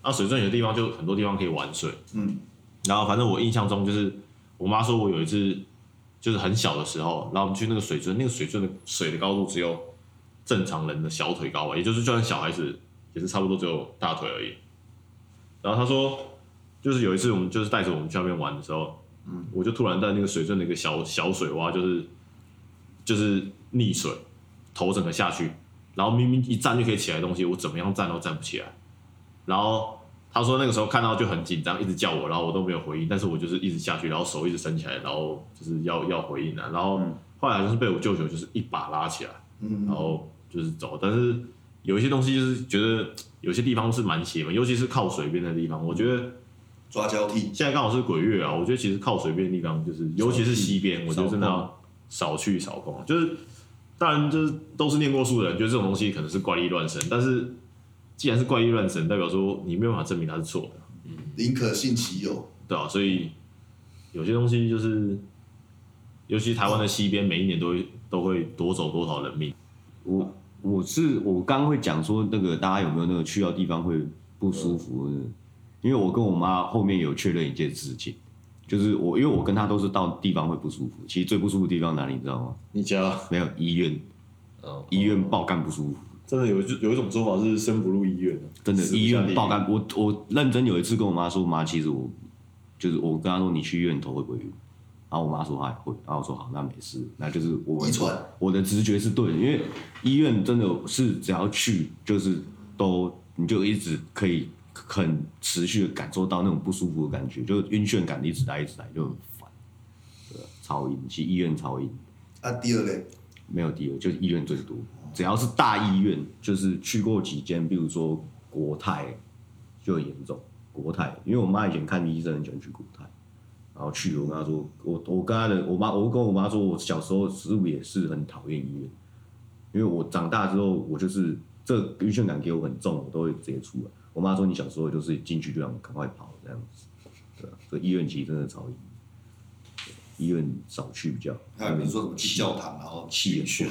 啊，水圳有的地方就很多地方可以玩水，嗯，然后反正我印象中就是我妈说我有一次就是很小的时候，然后我们去那个水圳，那个水圳的水的高度只有正常人的小腿高啊，也就是就算小孩子也是差不多只有大腿而已，然后她说。就是有一次，我们就是带着我们去那边玩的时候，嗯，我就突然在那个水镇的一个小小水洼，就是就是溺水，头整个下去，然后明明一站就可以起来的东西，我怎么样站都站不起来。然后他说那个时候看到就很紧张，一直叫我，然后我都没有回应，但是我就是一直下去，然后手一直伸起来，然后就是要要回应啊。然后后来就是被我舅舅就是一把拉起来，嗯，然后就是走。但是有一些东西就是觉得有些地方是蛮邪门，尤其是靠水边的地方，我觉得。抓交替，现在刚好是鬼月啊！我觉得其实靠水边的地方，就是尤其是西边，我觉得真的要少去少碰。就是当然，就是都是念过书的人，觉得这种东西可能是怪力乱神。但是既然是怪力乱神，代表说你没有办法证明它是错的。嗯，宁可信其有，对啊，所以有些东西就是，尤其台湾的西边，每一年都会都会夺走多少人命。我我是我刚刚会讲说，那个大家有没有那个去到地方会不舒服的？因为我跟我妈后面有确认一件事情，就是我因为我跟她都是到地方会不舒服，其实最不舒服的地方哪里你知道吗？你家没有医院，哦，医院爆肝不舒服，真的有有一种说法是生不入医院，真的医院爆肝。我我认真有一次跟我妈说，妈，其实我就是我跟她说，你去医院头会不会晕？然后我妈说她也会，然后我说好，那没事，那就是我我的直觉是对的，因为医院真的是只要去就是都你就一直可以。很持续的感受到那种不舒服的感觉，就晕眩感一直来一直来，就很烦。对，超晕，去医院超晕。啊，第二类没有第二，就是医院最多。只要是大医院，就是去过几间，比如说国泰，就很严重。国泰，因为我妈以前看医生很喜欢去国泰，然后去我跟她说，我我跟她的我妈，我跟我妈说，我小时候是不是也是很讨厌医院？因为我长大之后，我就是这晕眩感给我很重，我都会直接出来。我妈说：“你小时候就是进去就让赶快跑这样子，对啊，所以医院其实真的超医，医院少去比较。还有人说什么去教堂，然后气晕眩，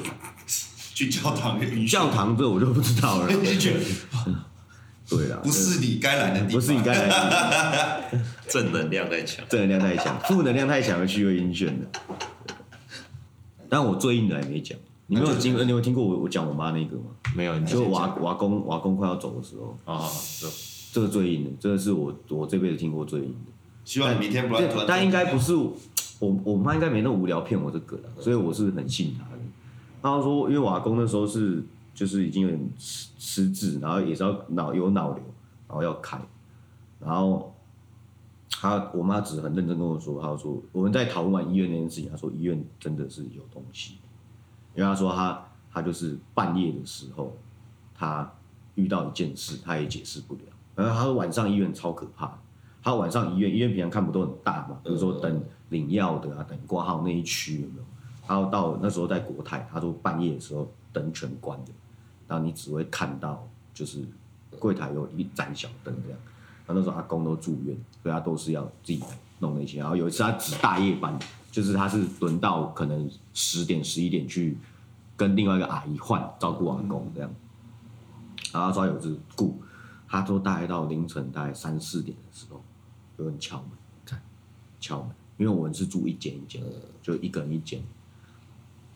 去教堂晕眩。教堂这我就不知道了。对啦，不是你该来的地方，不是你该来的地。正能量太强，正能量太强，负能量太强，去会晕眩的。但我最硬的还没讲。”你没有听？你有听过我我讲我妈那个吗？没有。就我阿公，我阿公快要走的时候啊，这个最硬的，这个是我我这辈子听过最硬的。希望你明天不要。但应该不是，我我我妈应该没那么无聊骗我这个了，所以我是很信她的。她说，因为瓦工那时候是就是已经有点失失智，然后也是要脑有脑瘤，然后要开，然后她我妈只很认真跟我说，她说我们在讨论完医院那件事情，她说医院真的是有东西，因为他说他他就是半夜的时候，他遇到一件事，他也解释不了。然后他说晚上医院超可怕，他晚上医院医院平常看不都很大嘛，比如说等领药的啊，等挂号那一区有没有？然后到那时候在国泰，他说半夜的时候灯全关的，然后你只会看到就是柜台有一盏小灯这样。然后那时候阿公都住院，所以他都是要自己来弄那些。然后有一次他值大夜班，就是他是轮到可能十点十一点去跟另外一个阿姨换照顾阿公这样。然后他说有只顾，他说大概到凌晨大概三四点的时候，有人敲门，看敲门，因为我们是住一间一间的，就一个人一间。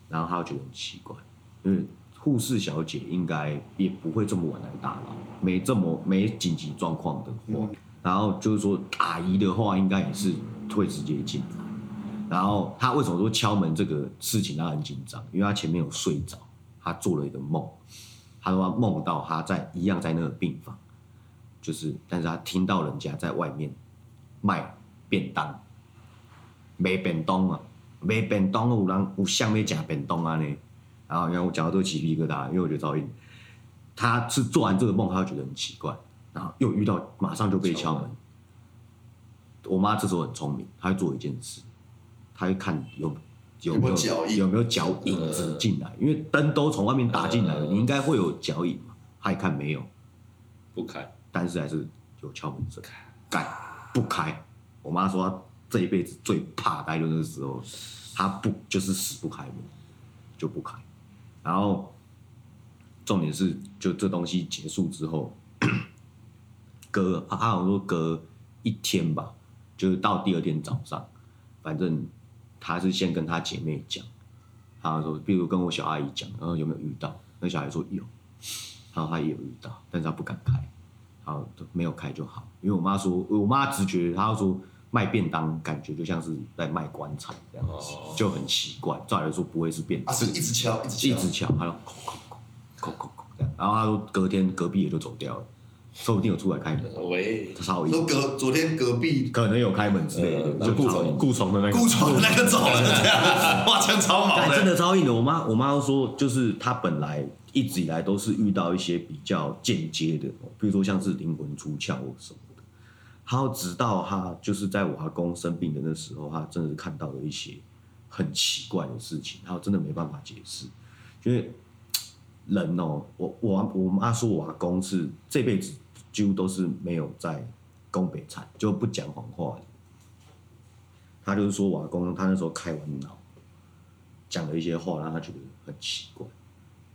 然后他觉得很奇怪，因为护士小姐应该也不会这么晚来打扰，没这么没紧急状况的话，然后就是说阿姨的话应该也是会直接进来。然后他为什么说敲门这个事情他很紧张？因为他前面有睡着，他做了一个梦，他说他梦到他在一样在那个病房，就是但是他听到人家在外面卖便当，卖便当啊。卖便当有人有想要吃便当啊呢，然后因为我讲到这个起鸡皮疙瘩，因为我觉得噪音，他是做完这个梦，他会觉得很奇怪，然后又遇到马上就被敲门。我妈这时候很聪明，她会做一件事，她会看有有没有脚印，有没有脚影子进来，因为灯都从外面打进来了，你应该会有脚印嘛。他一看没有，不开，但是还是有敲门声，干不开。我妈说她这一辈子最怕待的那个时候。她不就是死不开门，就不开。然后重点是，就这东西结束之后，隔他好像说隔一天吧，就是到第二天早上，反正他是先跟他姐妹讲，他说，比如跟我小阿姨讲，然后有没有遇到？那小孩说有，然后他也有遇到，但是他不敢开，然后没有开就好。因为我妈说，我妈直觉，她说。卖便当感觉就像是在卖棺材这样子，就很奇怪。照理来说不会是便当，是一直敲，一直敲，一直敲，他说叩叩叩叩叩这样。然后他说隔天隔壁也就走掉了，说不定有出来开门。喂，超意思。说隔昨天隔壁可能有开门之类的，就顾从顾从的那个顾从的那个走了这样。超真的超硬的。我妈我妈都说，就是她本来一直以来都是遇到一些比较间接的，比如说像是灵魂出窍或什么。然后直到她就是在我阿公生病的那时候，她真的是看到了一些很奇怪的事情，然后真的没办法解释。因为人哦，我我我妈说我阿公是这辈子几乎都是没有在讲白菜，就不讲谎话。他就是说我阿公他那时候开完脑，讲了一些话，让他觉得很奇怪。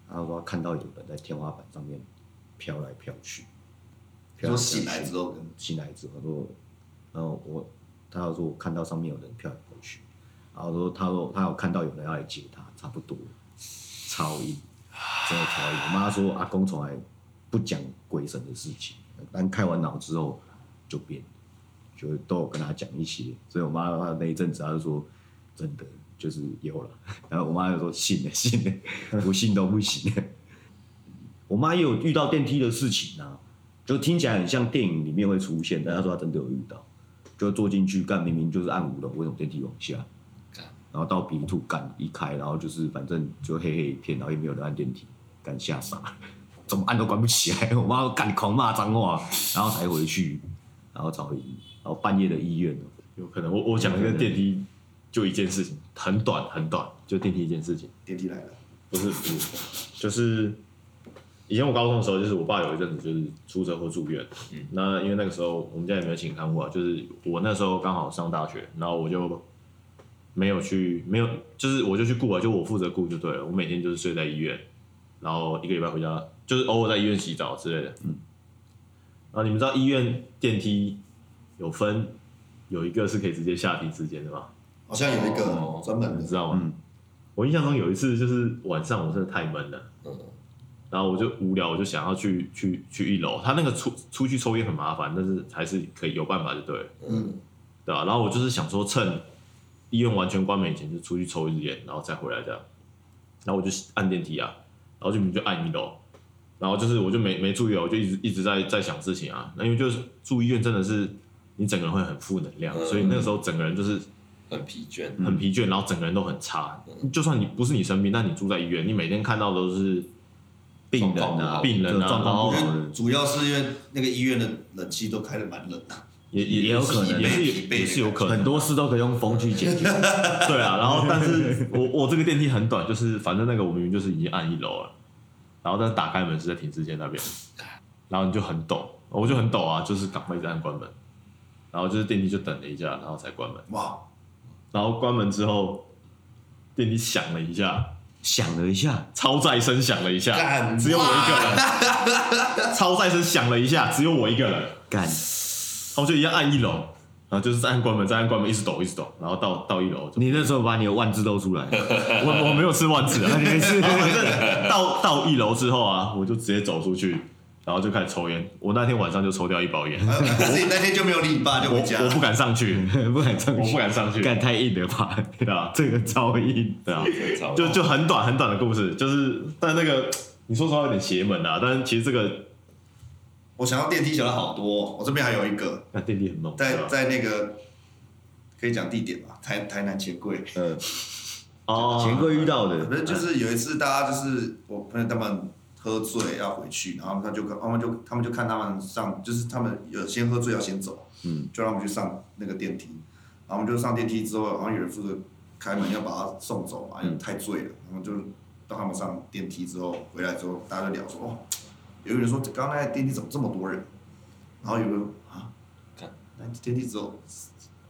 然后说他看到有人在天花板上面飘来飘去。就醒来之后，醒来之后说，然后我，他要说我看到上面有人飘来飘去，然后说他说他有看到有人要来接他，差不多，超硬，真的超硬。我妈说阿公从来不讲鬼神的事情，但开完脑之后就变，就都有跟他讲一些，所以我妈她那一阵子她就说真的就是有了，然后我妈就说信了信了，不信都不行。我妈也有遇到电梯的事情啊。就听起来很像电影里面会出现，但她说她真的有遇到，就坐进去干，明明就是按五楼，为什么电梯往下？然后到 B two 干一开，然后就是反正就黑黑一片，然后也没有人按电梯，干吓傻，怎么按都关不起来。我妈干狂骂脏话，然后才回去，然后找回，然后半夜的医院，有可能我我讲一个电梯就一件事情，很短很短，就电梯一件事情，电梯来了，不是不是，就是。以前我高中的时候，就是我爸有一阵子就是出车祸住院，嗯，那因为那个时候我们家也没有请看护啊，就是我那时候刚好上大学，然后我就没有去，没有，就是我就去顾啊，就我负责顾就对了，我每天就是睡在医院，然后一个礼拜回家，就是偶尔在医院洗澡之类的，嗯，然后你们知道医院电梯有分，有一个是可以直接下梯之间的吗？好像有一个专门的，你知道吗？嗯，我印象中有一次就是晚上我真的太闷了，嗯。然后我就无聊，我就想要去去去一楼。他那个出出去抽烟很麻烦，但是还是可以有办法就对了，嗯，对吧？然后我就是想说趁医院完全关门以前就出去抽一支烟，然后再回来这样。然后我就按电梯啊，然后就你就按一楼，然后就是我就没没注意，我就一直一直在在想事情啊。那因为就是住医院真的是你整个人会很负能量，嗯所以那个时候整个人就是很疲倦，很疲倦，然后整个人都很差。就算你不是你生病，但你住在医院，你每天看到的都是病人状况不啊，好病人啊状况不好的为主要是因为那个医院的冷气都开的蛮冷的，也也也有可能。也是也是有可能。很多事都可以用风去解决。对啊，然后 但是我我这个电梯很短，就是反正那个我明明就是已经按一楼了，然后但是打开门是在停尸间那边，然后你就很抖，我就很抖啊，就是赶快一直按关门，然后就是电梯就等了一下，然后才关门，哇，然后关门之后电梯响了一下，响了一下，超载声响了一下，只有我一个人，超载声响了一下，只有我一个人，干，然后就一样按一楼，然后就是再按关门，再按关门，一直抖一直抖，然后到到一楼你那时候把你的万字露出来，我我没有吃万字啊，你没吃反正到 到一楼之后啊，我就直接走出去，然后就开始抽烟。我那天晚上就抽掉一包烟，可是你那天就没有理你爸，就我回家。我不敢上去，不敢上去，我不敢上去，敢太硬了吧？对啊，这个超硬，对啊，就就很短很短的故事，就是但那个你说实话有点邪门啊，但是其实这个我想要电梯想了好多，我这边还有一个，那电梯很猛，在在那个可以讲地点吧，台台南钱柜。呃，哦，钱柜遇到的反，正就是有一次，大家就是我朋友他们喝醉要回去，然后他就他们就他们就看他们上，就是他们有先喝醉要先走，嗯，就让我们去上那个电梯，然后我们就上电梯之后，好像有人负责开门要把他送走嘛，因为太醉了，然后就到他们上电梯之后回来之后，大家就聊说，哦，有个人说刚刚那台电梯怎么这么多人，然后有个人啊？看，那电梯只有。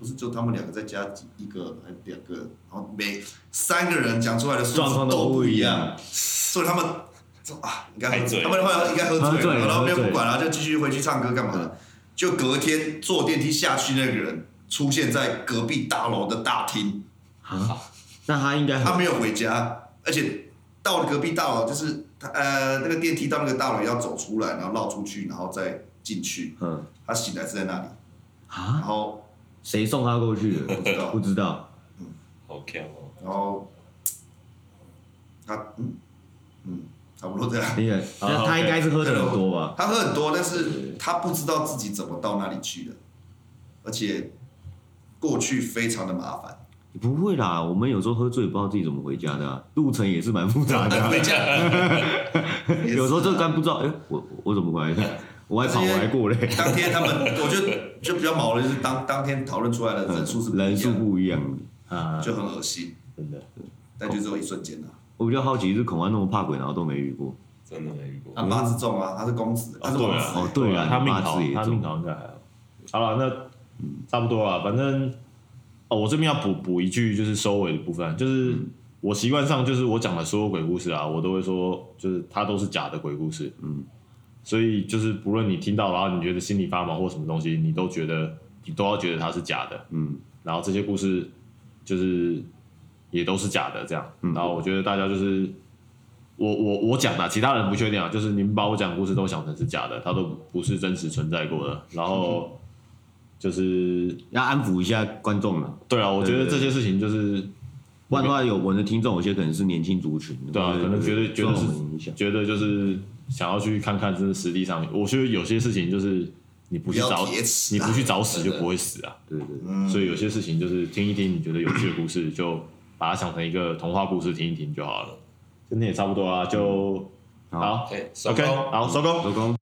不是就他们两个再加一个还两个，然后每三个人讲出来的数字都都不一样。样，所以他们说啊，应该喝醉他们的话应该喝醉了，然后没有不管了，就继续回去唱歌干嘛的。就隔天坐电梯下去那个人出现在隔壁大楼的大厅，啊，那他应该他没有回家，而且到了隔壁大楼，就是他呃那个电梯到那个大楼要走出来，然后绕出去，然后再进去。嗯他醒来是在那里啊，然啊，后谁送他过去的？不知道不知道，好强哦，然后他嗯嗯差不多这样。他应该是喝的很多吧？他喝很多，但是他不知道自己怎么到那里去的，而且过去非常的麻烦。不会啦，我们有时候喝醉不知道自己怎么回家的啊，路程也是蛮复杂的啊。回家，有时候就刚不知道，哎，我我怎么回来的？我还跑回来过嘞。当天他们，我觉得就比较毛的，就是当当天讨论出来的人数是不一样人数不一样。啊，就很恶心，真的，但就只有一瞬间啊。我比较好奇是孔安那么怕鬼，然后都没遇过。真的没遇过他。八字重啊，他是公子，他是王子。哦对啊他命好他命好应该还好。好了，那差不多了，反正哦，我这边要补补一句，就是收尾的部分，就是我习惯上就是我讲的所有鬼故事啊，我都会说，就是它都是假的鬼故事，嗯，所以就是不论你听到，然后你觉得心里发毛或什么东西，你都觉得你都要觉得它是假的，嗯，然后这些故事就是也都是假的，这样。嗯然后我觉得大家就是我我我讲的，其他人不确定啊，就是你们把我讲故事都想成是假的，它都不是真实存在过的。然后就是要安抚一下观众了，对啊，我觉得这些事情就是不然的话有我的听众有些可能是年轻族群，对啊，可能觉得觉受我得是们影响。觉得就是想要去看看，真的实际上，我觉得有些事情就是你不去不要找铁齿啊你不去找死就不会死啊。对对，嗯所以有些事情就是听一听，你觉得有趣的故事，就把它想成一个童话故事听一听就好了。今天也差不多啊，就好好哎，收，OK，工好，收工。收工。